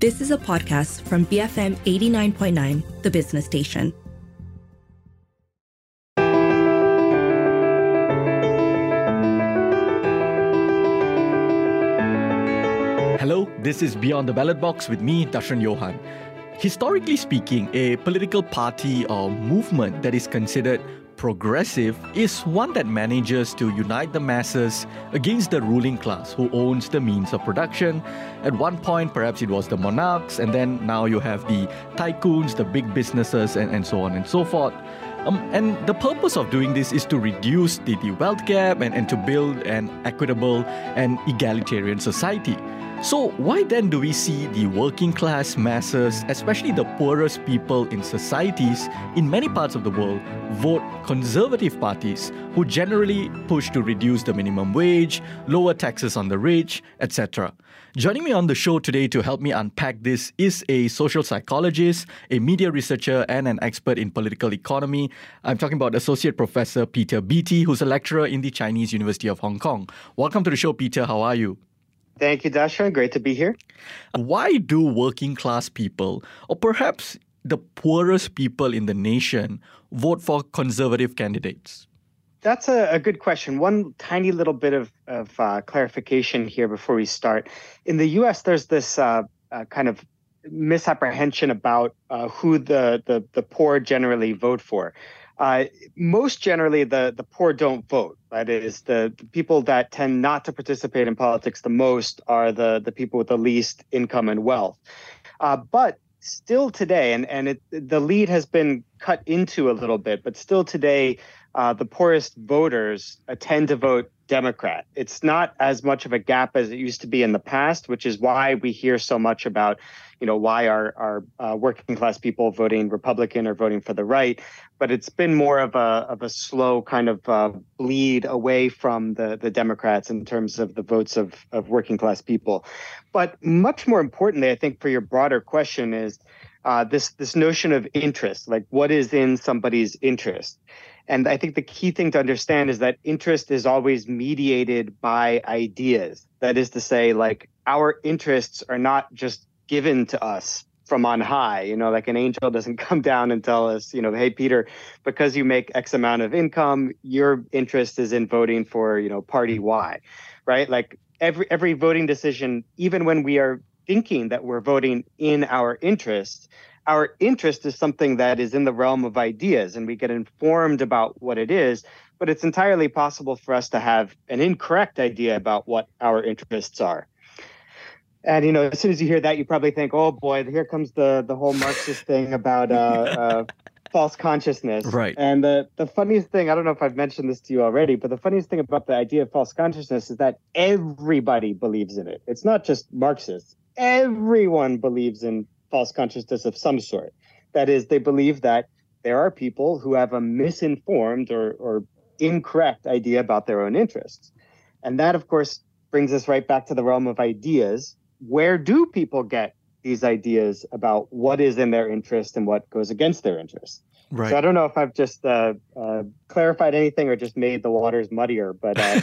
This is a podcast from BFM 89.9, the business station. Hello, this is Beyond the Ballot Box with me, Darshan Johan. Historically speaking, a political party or movement that is considered progressive is one that manages to unite the masses against the ruling class who owns the means of production. At one point, perhaps it was the monarchs, and then now you have the tycoons, the big businesses, and, and so on and so forth. Um, and the purpose of doing this is to reduce the, the wealth gap and, and to build an equitable and egalitarian society. So, why then do we see the working class masses, especially the poorest people in societies in many parts of the world, vote conservative parties who generally push to reduce the minimum wage, lower taxes on the rich, etc.? Joining me on the show today to help me unpack this is a social psychologist, a media researcher, and an expert in political economy. I'm talking about Associate Professor Peter Beattie, who's a lecturer in the Chinese University of Hong Kong. Welcome to the show, Peter. How are you? Thank you, Dasha. Great to be here. Why do working class people, or perhaps the poorest people in the nation, vote for conservative candidates? That's a, a good question. One tiny little bit of, of uh, clarification here before we start. In the US, there's this uh, uh, kind of misapprehension about uh, who the, the, the poor generally vote for. Uh, most generally, the, the poor don't vote. That is, the, the, people that tend not to participate in politics the most are the, the people with the least income and wealth. Uh, but still today, and, and it, the lead has been cut into a little bit, but still today, uh, the poorest voters tend to vote Democrat. It's not as much of a gap as it used to be in the past, which is why we hear so much about, you know, why are our uh, working class people voting Republican or voting for the right. But it's been more of a of a slow kind of uh, bleed away from the the Democrats in terms of the votes of of working class people. But much more importantly, I think for your broader question is uh, this this notion of interest, like what is in somebody's interest. And I think the key thing to understand is that interest is always mediated by ideas. That is to say, like our interests are not just given to us from on high. You know, like an angel doesn't come down and tell us, you know, hey, Peter, because you make X amount of income, your interest is in voting for, you know, party Y, right? Like every every voting decision, even when we are thinking that we're voting in our interests, our interest is something that is in the realm of ideas and we get informed about what it is but it's entirely possible for us to have an incorrect idea about what our interests are. And you know as soon as you hear that you probably think oh boy here comes the the whole marxist thing about uh, uh, false consciousness. Right. And the the funniest thing i don't know if i've mentioned this to you already but the funniest thing about the idea of false consciousness is that everybody believes in it. It's not just marxists. Everyone believes in false consciousness of some sort. That is, they believe that there are people who have a misinformed or, or incorrect idea about their own interests. And that, of course, brings us right back to the realm of ideas. Where do people get these ideas about what is in their interest and what goes against their interest? Right. So I don't know if I've just uh, uh, clarified anything or just made the waters muddier, but uh,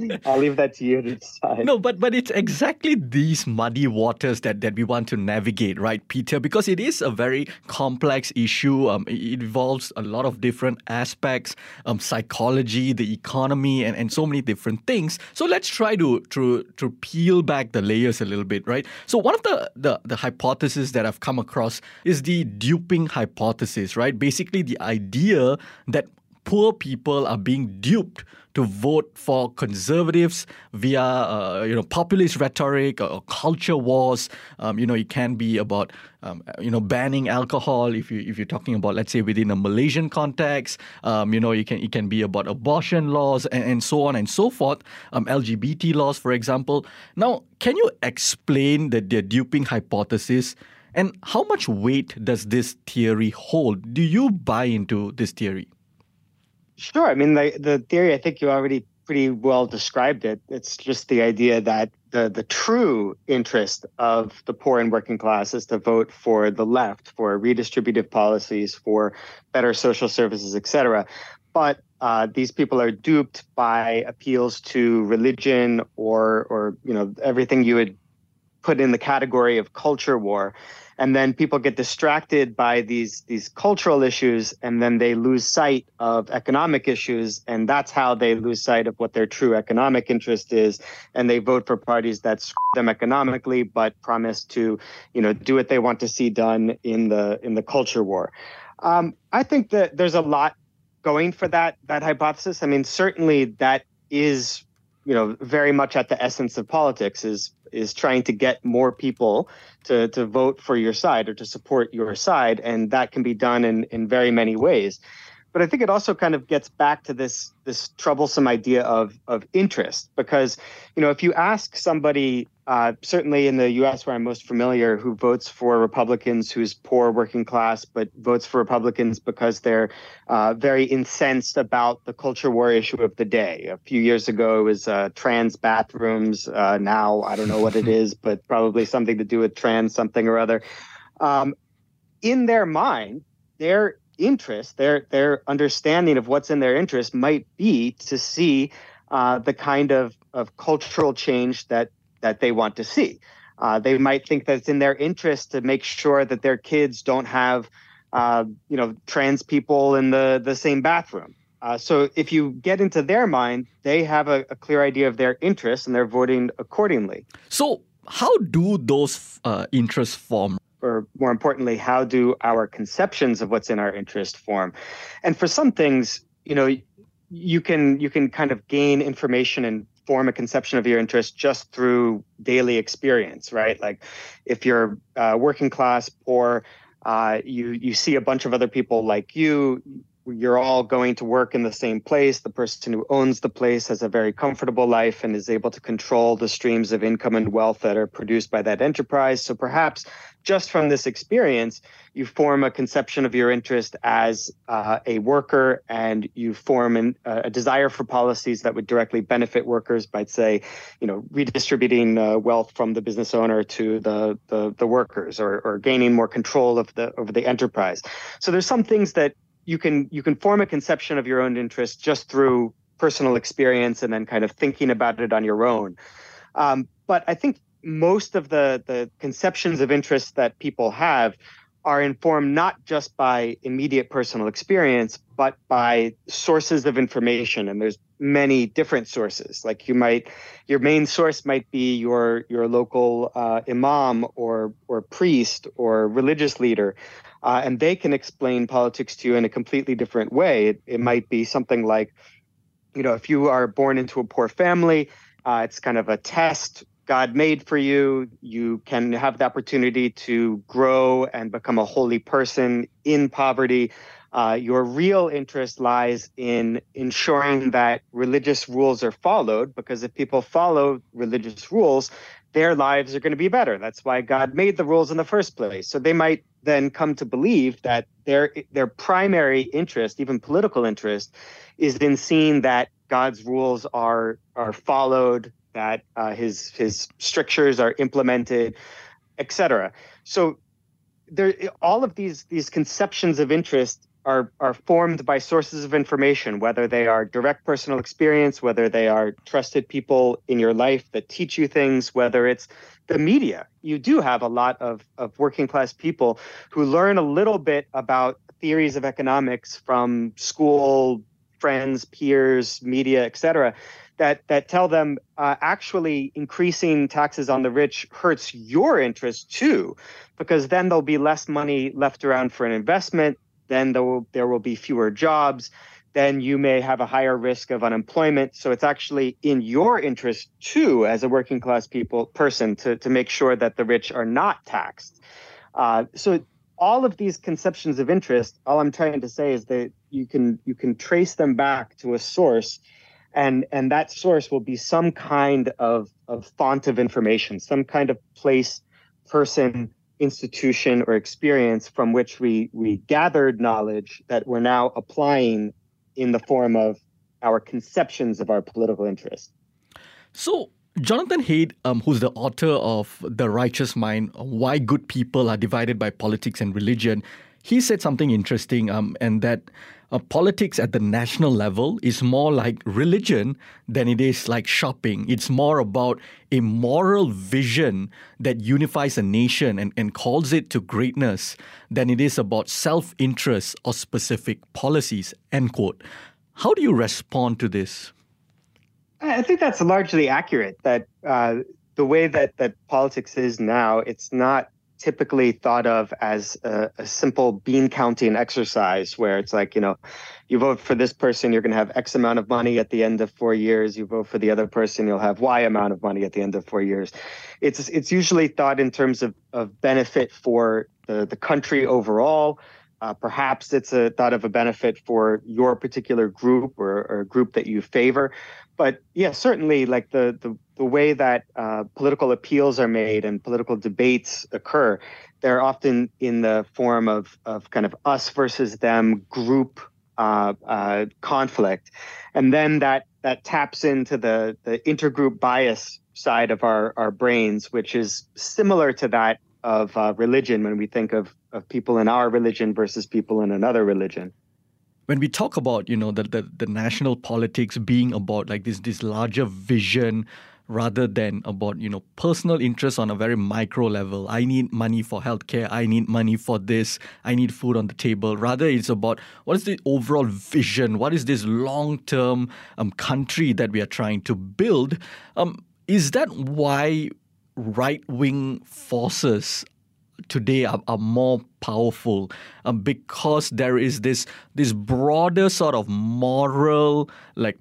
I'll leave that to you to decide. No, but but it's exactly these muddy waters that, that we want to navigate, right, Peter? Because it is a very complex issue. Um, it involves a lot of different aspects, um, psychology, the economy, and, and so many different things. So let's try to to to peel back the layers a little bit, right? So one of the the, the hypotheses that I've come across is the duping hypothesis, right? basically the idea that poor people are being duped to vote for conservatives via uh, you know populist rhetoric or culture wars. Um, you know, it can be about um, you know banning alcohol if you if you're talking about let's say within a Malaysian context. Um, you know, it can it can be about abortion laws and, and so on and so forth. Um, LGBT laws, for example. Now, can you explain the, the duping hypothesis? And how much weight does this theory hold? Do you buy into this theory? Sure. I mean, the, the theory, I think you already pretty well described it. It's just the idea that the, the true interest of the poor and working class is to vote for the left, for redistributive policies, for better social services, et cetera. But uh, these people are duped by appeals to religion or, or you know, everything you would put in the category of culture war and then people get distracted by these these cultural issues and then they lose sight of economic issues and that's how they lose sight of what their true economic interest is. And they vote for parties that screw them economically but promise to you know do what they want to see done in the in the culture war. Um, i think that there's a lot going for that that hypothesis. I mean certainly that is you know very much at the essence of politics is is trying to get more people to to vote for your side or to support your side and that can be done in in very many ways but I think it also kind of gets back to this this troublesome idea of of interest because you know if you ask somebody uh, certainly in the U.S. where I'm most familiar who votes for Republicans who's poor working class but votes for Republicans because they're uh, very incensed about the culture war issue of the day. A few years ago it was uh, trans bathrooms. Uh, now I don't know what it is, but probably something to do with trans something or other. Um, in their mind, they're interest, their their understanding of what's in their interest might be to see uh, the kind of, of cultural change that that they want to see. Uh, they might think that it's in their interest to make sure that their kids don't have, uh, you know, trans people in the the same bathroom. Uh, so if you get into their mind, they have a, a, clear idea of their interests and they're voting accordingly. So how do those uh, interests form? Or more importantly, how do our conceptions of what's in our interest form? And for some things, you know, you can you can kind of gain information and form a conception of your interest just through daily experience, right? Like if you're uh, working class, poor, uh, you you see a bunch of other people like you, you're all going to work in the same place. The person who owns the place has a very comfortable life and is able to control the streams of income and wealth that are produced by that enterprise. So perhaps just from this experience, you form a conception of your interest as uh, a worker and you form an, uh, a desire for policies that would directly benefit workers by, say, you know, redistributing uh, wealth from the business owner to the, the, the workers or, or gaining more control of the over the enterprise. So there's some things that you can you can form a conception of your own interest just through personal experience and then kind of thinking about it on your own. Um, but I think most of the the conceptions of interest that people have are informed not just by immediate personal experience but by sources of information. And there's many different sources. Like you might your main source might be your your local uh, imam or or priest or religious leader uh, and they can explain politics to you in a completely different way. It, it might be something like, you know, if you are born into a poor family, uh, it's kind of a test God made for you. You can have the opportunity to grow and become a holy person in poverty. Uh, your real interest lies in ensuring that religious rules are followed, because if people follow religious rules, their lives are going to be better. That's why God made the rules in the first place. So they might then come to believe that their their primary interest, even political interest, is in seeing that God's rules are are followed, that uh, his his strictures are implemented, etc. So there, all of these these conceptions of interest are are formed by sources of information, whether they are direct personal experience, whether they are trusted people in your life that teach you things, whether it's the media. You do have a lot of, of working class people who learn a little bit about theories of economics from school, friends, peers, media, etc. That, that tell them uh, actually increasing taxes on the rich hurts your interest too, because then there'll be less money left around for an investment then there will, there will be fewer jobs. Then you may have a higher risk of unemployment. So it's actually in your interest too, as a working class people person, to, to make sure that the rich are not taxed. Uh, so all of these conceptions of interest, all I'm trying to say is that you can you can trace them back to a source, and and that source will be some kind of of font of information, some kind of place, person, institution or experience from which we we gathered knowledge that we're now applying in the form of our conceptions of our political interest. So Jonathan Haidt, um, who's the author of The Righteous Mind, Why Good People Are Divided by Politics and Religion, he said something interesting, um, and that uh, politics at the national level is more like religion than it is like shopping. It's more about a moral vision that unifies a nation and, and calls it to greatness than it is about self interest or specific policies. End quote. How do you respond to this? I think that's largely accurate. That uh, the way that, that politics is now, it's not typically thought of as a, a, simple bean counting exercise where it's like, you know, you vote for this person, you're going to have X amount of money at the end of four years. You vote for the other person, you'll have Y amount of money at the end of four years. It's it's usually thought in terms of, of benefit for the, the country overall. Uh, perhaps it's a thought of a benefit for your particular group or, or group that you favor. But yeah, certainly, like the the the way that uh, political appeals are made and political debates occur, they're often in the form of, of kind of us versus them group uh, uh, conflict. And then that, that taps into the, the intergroup bias side of our, our brains, which is similar to that of uh, religion when we think of, of people in our religion versus people in another religion when we talk about you know the, the, the national politics being about like this this larger vision rather than about you know personal interests on a very micro level. I need money for healthcare. I need money for this. I need food on the table. Rather it's about what is the overall vision? What is this long term um, country that we are trying to build? Um, is that why right wing forces today are, are more powerful um, because there is this this broader sort of moral like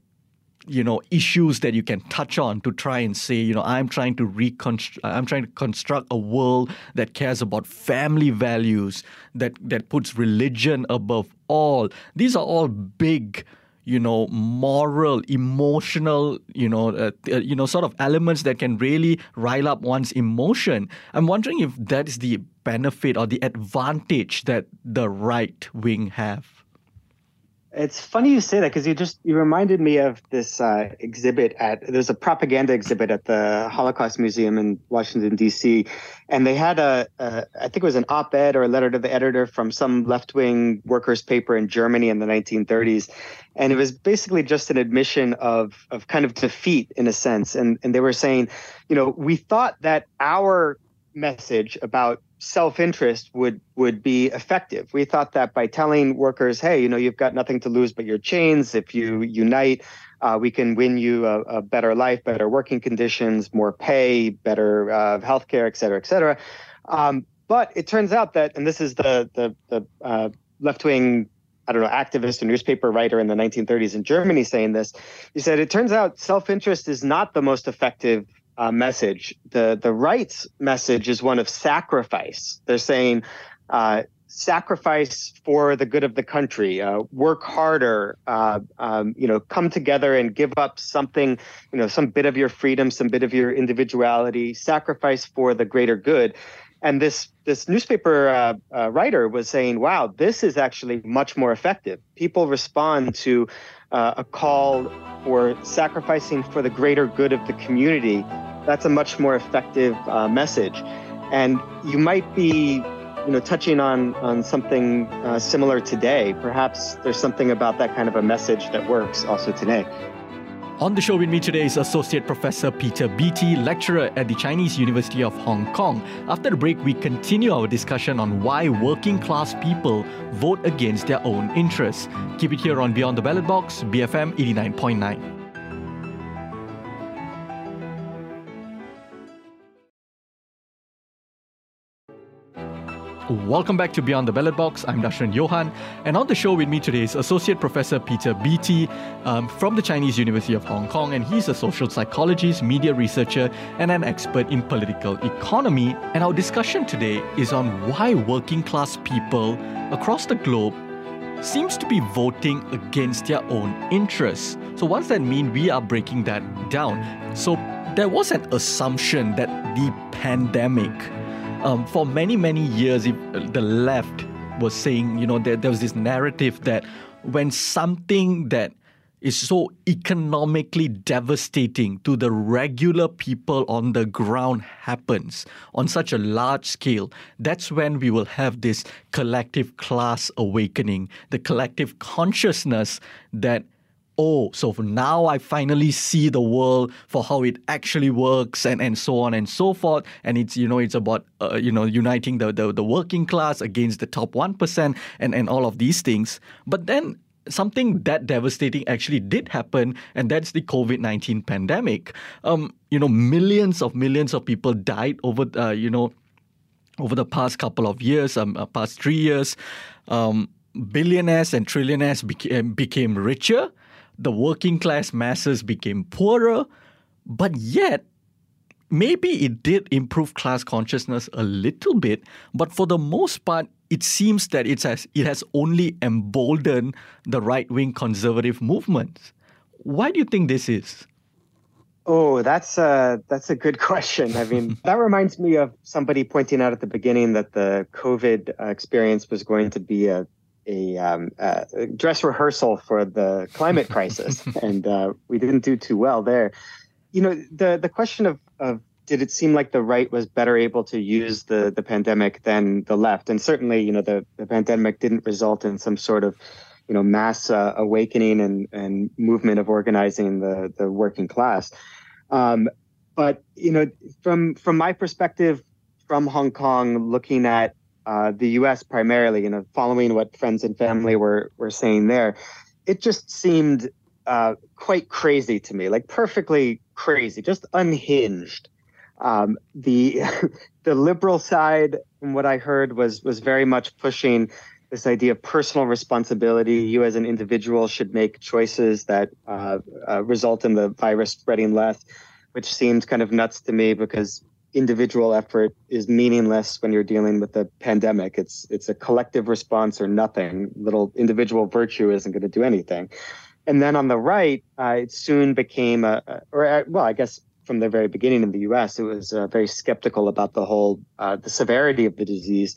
you know issues that you can touch on to try and say you know i'm trying to reconstruct i'm trying to construct a world that cares about family values that that puts religion above all. These are all big you know moral emotional you know uh, uh, you know sort of elements that can really rile up one's emotion. I'm wondering if that is the benefit or the advantage that the right wing have it's funny you say that because you just you reminded me of this uh, exhibit at there's a propaganda exhibit at the Holocaust Museum in Washington D.C. and they had a, a I think it was an op-ed or a letter to the editor from some left-wing workers' paper in Germany in the 1930s, and it was basically just an admission of of kind of defeat in a sense, and and they were saying, you know, we thought that our message about self-interest would would be effective. We thought that by telling workers, "Hey, you know, you've got nothing to lose but your chains. If you unite, uh, we can win you a, a, better life, better working conditions, more pay, better uh, health care, et cetera, et cetera." Um, but it turns out that, and this is the the, the uh, left-wing I don't know, activist and newspaper writer in the 1930s in Germany saying this. He said, It turns out self interest is not the most effective uh, message. The the rights message is one of sacrifice. They're saying uh, sacrifice for the good of the country, uh, work harder, uh, um, you know, come together and give up something, you know, some bit of your freedom, some bit of your individuality, sacrifice for the greater good. And this this newspaper uh, uh, writer was saying, "Wow, this is actually much more effective. People respond to a call for sacrificing for the greater good of the community that's a much more effective uh, message. And you might be, you know, touching on on something uh, similar today. Perhaps there's something about that kind of a message that works also today. On the show with me today is Associate Professor Peter Beattie, lecturer at the Chinese University of Hong Kong. After the break, we continue our discussion on why working class people vote against their own interests. Keep it here on Beyond the Ballot Box, BFM 89.9. Welcome back to Beyond the Ballot Box. I'm Darshan Johan, and on the show with me today is Associate Professor Peter Beattie um, from the Chinese University of Hong Kong, and he's a social psychologist, media researcher, and an expert in political economy. And our discussion today is on why working class people across the globe seems to be voting against their own interests. So, what does that mean? We are breaking that down. So, there was an assumption that the pandemic um, for many, many years, uh, the left was saying, you know, there, there was this narrative that when something that is so economically devastating to the regular people on the ground happens on such a large scale, that's when we will have this collective class awakening, the collective consciousness that oh, so now I finally see the world for how it actually works and, and so on and so forth. And it's, you know, it's about, uh, you know, uniting the, the, the working class against the top 1% and, and all of these things. But then something that devastating actually did happen, and that's the COVID 19 pandemic. Um, you know, millions of millions of people died over, uh, you know, over the past couple of years, um, uh, past three years. Um, billionaires and trillionaires became, became richer, the working class masses became poorer, but yet maybe it did improve class consciousness a little bit, but for the most part, it seems that it has, it has only emboldened the right wing conservative movements. Why do you think this is? Oh, that's a that's a good question. I mean, that reminds me of somebody pointing out at the beginning that the COVID uh, experience was going to be a a, um, a dress rehearsal for the climate crisis, and uh, we didn't do too well there. You know, the the question of of did it seem like the right was better able to use the the pandemic than the left? And certainly, you know, the, the pandemic didn't result in some sort of, you know, mass uh, awakening and and movement of organizing the the working class. Um, but you know, from from my perspective, from Hong Kong, looking at uh, the U.S. primarily, you know, following what friends and family were were saying there, it just seemed uh, quite crazy to me, like perfectly crazy, just unhinged. Um, the the liberal side, from what I heard, was was very much pushing this idea of personal responsibility. You as an individual should make choices that uh, uh, result in the virus spreading less, which seems kind of nuts to me because individual effort is meaningless when you're dealing with a pandemic. It's it's a collective response or nothing. Little individual virtue isn't going to do anything. And then on the right, uh, it soon became a, or uh, well, I guess from the very beginning in the U.S. It was uh, very skeptical about the whole uh, the severity of the disease,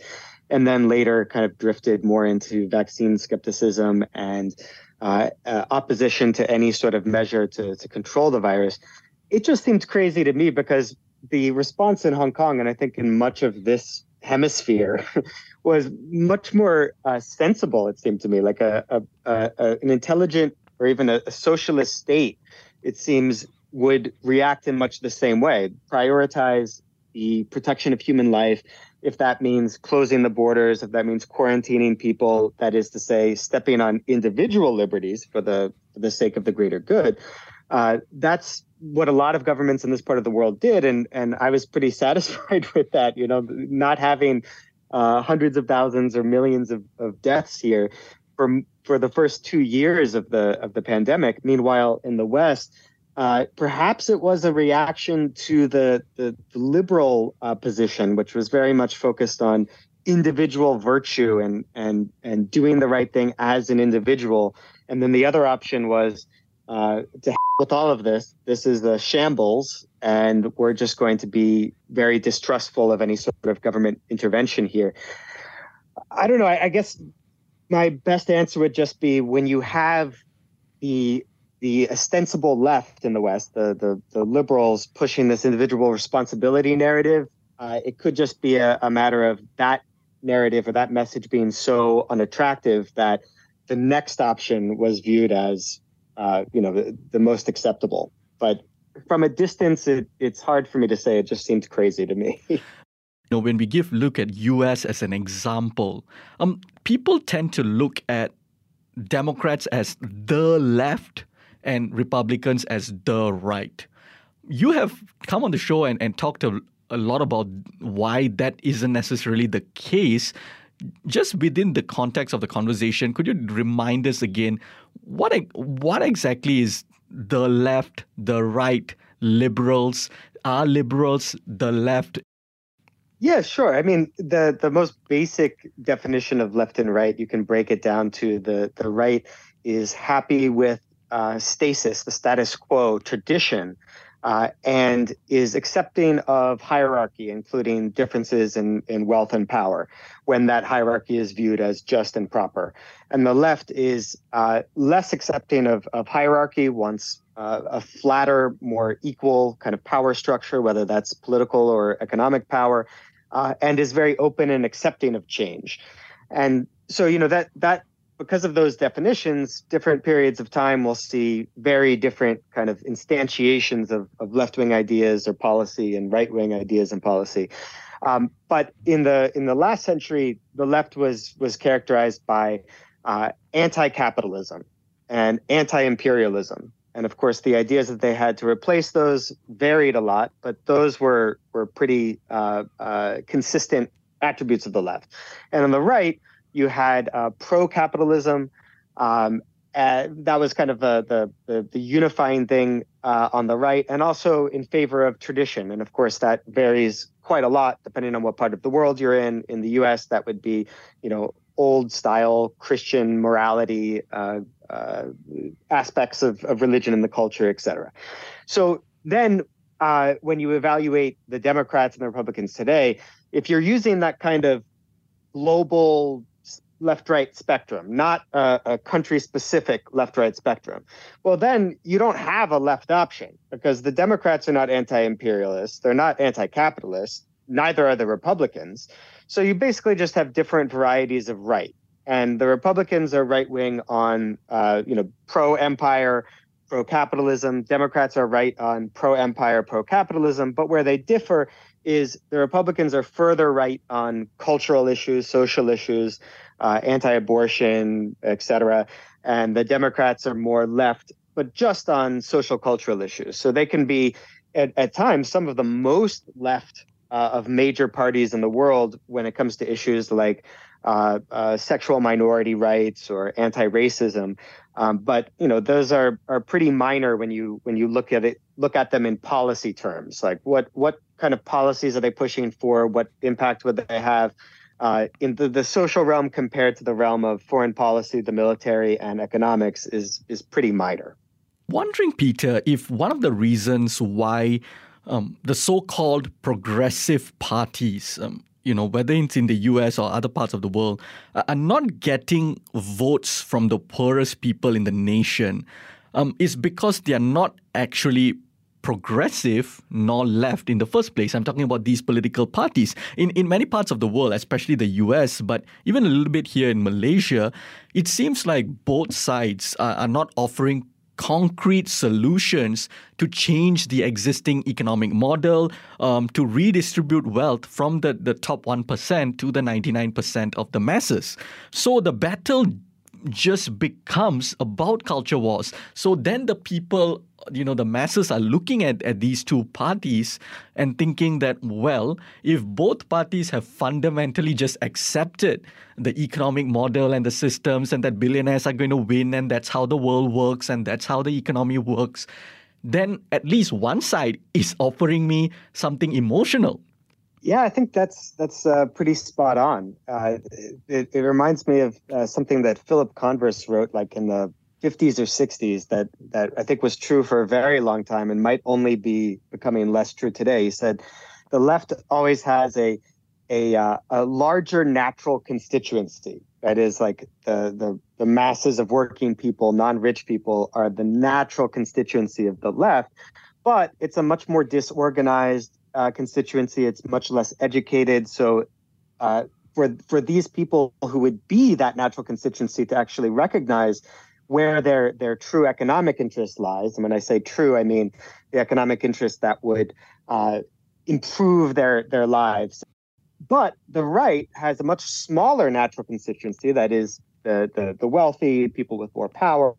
and then later kind of drifted more into vaccine skepticism and uh, uh, opposition to any sort of measure to to control the virus. It just seemed crazy to me because the response in Hong Kong and I think in much of this hemisphere was much more uh, sensible. It seemed to me like a, a, a an intelligent or even a, a socialist state. It seems would react in much the same way, prioritize the protection of human life. If that means closing the borders, if that means quarantining people, that is to say, stepping on individual liberties for the for the sake of the greater good, uh, that's what a lot of governments in this part of the world did, and and I was pretty satisfied with that. You know, not having uh, hundreds of thousands or millions of, of deaths here for for the first two years of the of the pandemic. Meanwhile, in the West uh, perhaps it was a reaction to the, the, the liberal uh, position, which was very much focused on individual virtue and, and, and doing the right thing as an individual. And then the other option was uh, to with all of this. This is the shambles, and we're just going to be very distrustful of any sort of government intervention here. I don't know. I, I guess my best answer would just be when you have the the ostensible left in the West, the the, the liberals pushing this individual responsibility narrative, uh, it could just be a, a, matter of that narrative or that message being so unattractive that the next option was viewed as, uh, you know, the, the, most acceptable. But from a distance, it, it's hard for me to say. It just seemed crazy to me. you know, when we give look at U.S. as an example, um, people tend to look at Democrats as the left and Republicans as the right. You have come on the show and, and talked a, a lot about why that isn't necessarily the case. Just within the context of the conversation, could you remind us again what what exactly is the left, the right, liberals? Are liberals the left? Yeah, sure. I mean, the the most basic definition of left and right, you can break it down to the the right is happy with uh, stasis, the status quo tradition uh, and is accepting of hierarchy, including differences in, in wealth and power, when that hierarchy is viewed as just and proper. And the left is uh, less accepting of, of hierarchy, wants uh, a flatter, more equal kind of power structure, whether that's political or economic power, uh, and is very open and accepting of change. And so, you know, that that because of those definitions, different periods of time will see very different kind of instantiations of, of left wing ideas or policy and right wing ideas and policy. Um, but in the in the last century, the left was was characterized by uh, anti-capitalism and anti-imperialism, and of course, the ideas that they had to replace those varied a lot, but those were were pretty uh, uh, consistent attributes of the left. And on the right, you had uh, pro-capitalism. Um, that was kind of the, the, the, unifying thing uh, on the right, and also in favor of tradition. And of course, that varies quite a lot depending on what part of the world you're in. In the U.S., that would be, you know, old style Christian morality, uh, uh, aspects of, of religion and the culture, et cetera. So then, uh, when you evaluate the Democrats and the Republicans today, if you're using that kind of global left right spectrum, not a, a country specific left right spectrum, well, then you don't have a left option because the Democrats are not anti imperialists, they're not anti capitalist, neither are the Republicans. So you basically just have different varieties of right. And the Republicans are right wing on, uh, you know, pro empire, pro capitalism. Democrats are right on pro empire, pro capitalism. But where they differ is the Republicans are further right on cultural issues, social issues, uh, anti-abortion, etc., and the Democrats are more left, but just on social cultural issues. So they can be, at, at times, some of the most left uh, of major parties in the world when it comes to issues like uh, uh, sexual minority rights or anti-racism. Um, but you know those are are pretty minor when you when you look at it look at them in policy terms. Like what what kind of policies are they pushing for? What impact would they have? Uh, in the, the social realm compared to the realm of foreign policy, the military, and economics is is pretty minor. Wondering, Peter, if one of the reasons why um, the so-called progressive parties, um, you know, whether it's in the U.S. or other parts of the world, are not getting votes from the poorest people in the nation, um, is because they are not actually progressive nor left in the first place. I'm talking about these political parties. In, in many parts of the world, especially the US, but even a little bit here in Malaysia, it seems like both sides are, are not offering concrete solutions to change the existing economic model, um, to redistribute wealth from the, the top 1% to the 99% of the masses. So the battle just becomes about culture wars. So then the people you know the masses are looking at, at these two parties and thinking that well if both parties have fundamentally just accepted the economic model and the systems and that billionaires are going to win and that's how the world works and that's how the economy works then at least one side is offering me something emotional yeah, I think that's that's uh, pretty spot on. Uh, it, it, reminds me of uh, something that Philip Converse wrote, like in the 50s or 60s, that that I think was true for a very long time and might only be becoming less true today. He said, "The left always has a a, uh, a larger natural constituency. That is, like the the the masses of working people, non-rich people, are the natural constituency of the left." But it's a much more disorganized uh, constituency. It's much less educated. So, uh, for for these people who would be that natural constituency to actually recognize where their their true economic interest lies, and when I say true, I mean the economic interest that would uh, improve their their lives. But the right has a much smaller natural constituency that is the, the, the wealthy, people with more power,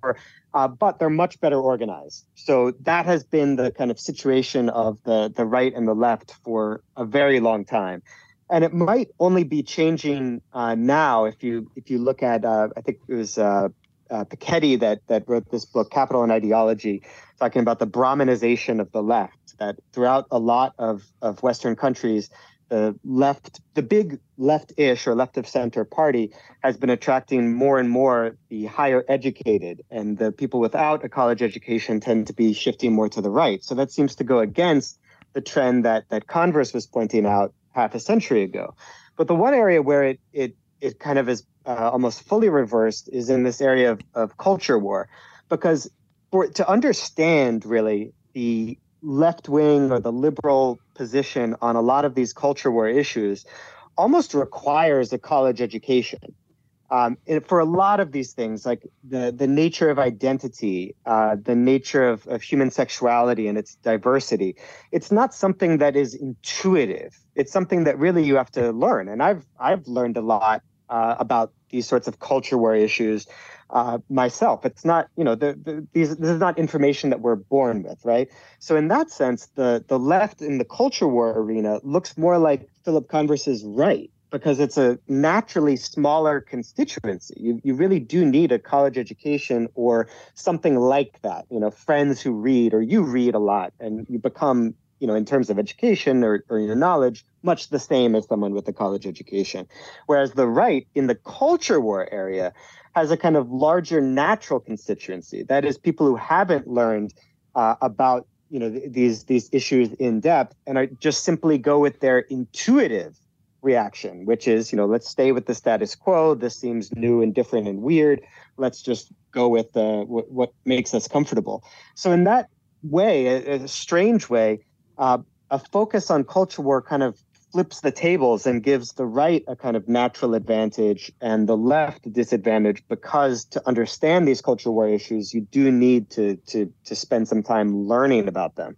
uh, but they're much better organized. So that has been the kind of situation of the, the right and the left for a very long time. And it might only be changing uh, now if you if you look at uh, I think it was uh, uh, Piketty that that wrote this book Capital and Ideology, talking about the Brahminization of the left. That throughout a lot of of Western countries, the left, the big left-ish or left of center party has been attracting more and more the higher educated, and the people without a college education tend to be shifting more to the right. So that seems to go against the trend that that Converse was pointing out half a century ago. But the one area where it it it kind of is uh, almost fully reversed is in this area of, of culture war, because for to understand really the left wing or the liberal position on a lot of these culture war issues almost requires a college education. Um, for a lot of these things, like the, the nature of identity, uh, the nature of, of human sexuality and its diversity, it's not something that is intuitive. It's something that really you have to learn. And I've I've learned a lot uh, about these sorts of culture war issues uh, myself. It's not, you know, the, the, these, this is not information that we're born with, right? So in that sense, the the left in the culture war arena looks more like Philip Converse's right because it's a naturally smaller constituency. You you really do need a college education or something like that. You know, friends who read or you read a lot and you become you know, in terms of education or, or your knowledge, much the same as someone with a college education. Whereas the right in the culture war area has a kind of larger natural constituency. That is, people who haven't learned uh, about you know th- these these issues in depth and are just simply go with their intuitive reaction, which is you know let's stay with the status quo. This seems new and different and weird. Let's just go with uh, w- what makes us comfortable. So in that way, a, a strange way, uh, a focus on culture war kind of flips the tables and gives the right a kind of natural advantage and the left a disadvantage because to understand these culture war issues, you do need to to to spend some time learning about them.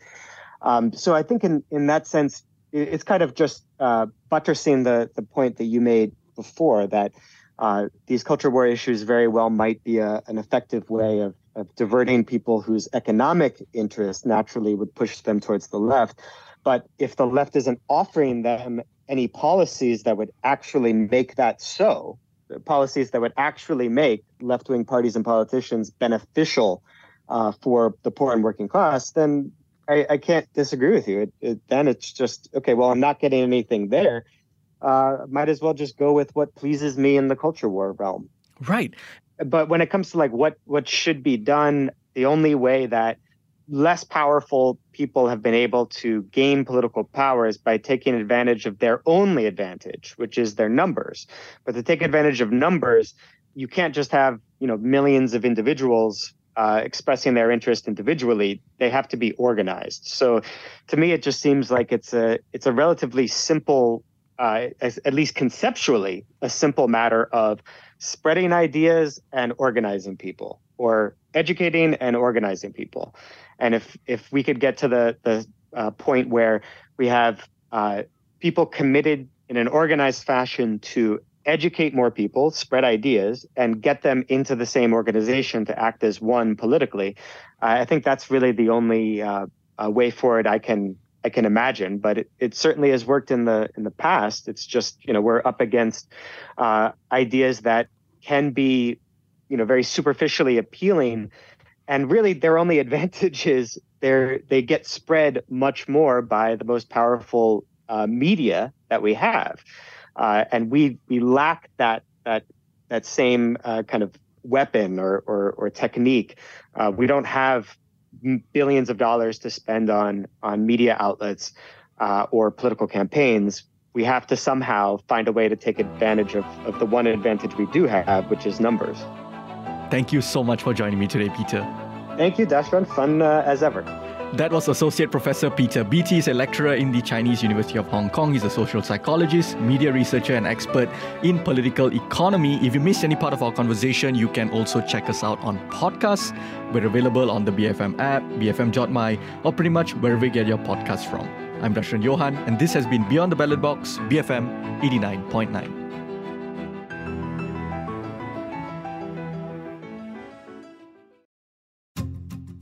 Um, so I think in in that sense, it's kind of just uh, buttressing the the point that you made before that uh, these culture war issues very well might be a, an effective way of, of diverting people whose economic interests naturally would push them towards the left but if the left isn't offering them any policies that would actually make that so, policies that would actually make left wing parties and politicians beneficial uh, for the poor and working class, then I, I can't disagree with you. It, it, then it's just, okay, well, I'm not getting anything there. Uh, might as well just go with what pleases me in the culture war realm. Right. But when it comes to like what what should be done, the only way that less powerful people have been able to gain political powers by taking advantage of their only advantage, which is their numbers. But to take advantage of numbers, you can't just have you know millions of individuals uh, expressing their interest individually. They have to be organized. So, to me, it just seems like it's a it's a relatively simple, uh, as, at least conceptually, a simple matter of spreading ideas and organizing people, or educating and organizing people. And if if we could get to the the uh, point where we have uh, people committed in an organized fashion to educate more people, spread ideas, and get them into the same organization to act as one politically, I think that's really the only uh, uh, way forward I can I can imagine. But it, it certainly has worked in the in the past. It's just you know we're up against uh, ideas that can be you know very superficially appealing and really their only advantage is they they get spread much more by the most powerful uh, media that we have, uh, and we we lack that that that same uh, kind of weapon or or, or technique. Uh, we don't have billions of dollars to spend on on media outlets uh, or political campaigns. We have to somehow find a way to take advantage of, of the one advantage we do have, which is numbers. Thank you so much for joining me today, Peter. Thank you, Darshan. Fun uh, as ever. That was Associate Professor Peter Beattie. He's a lecturer in the Chinese University of Hong Kong. He's a social psychologist, media researcher, and expert in political economy. If you missed any part of our conversation, you can also check us out on podcasts. We're available on the BFM app, BFM.my, or pretty much wherever you get your podcasts from. I'm Darshan Johan, and this has been Beyond the Ballot Box, BFM 89.9.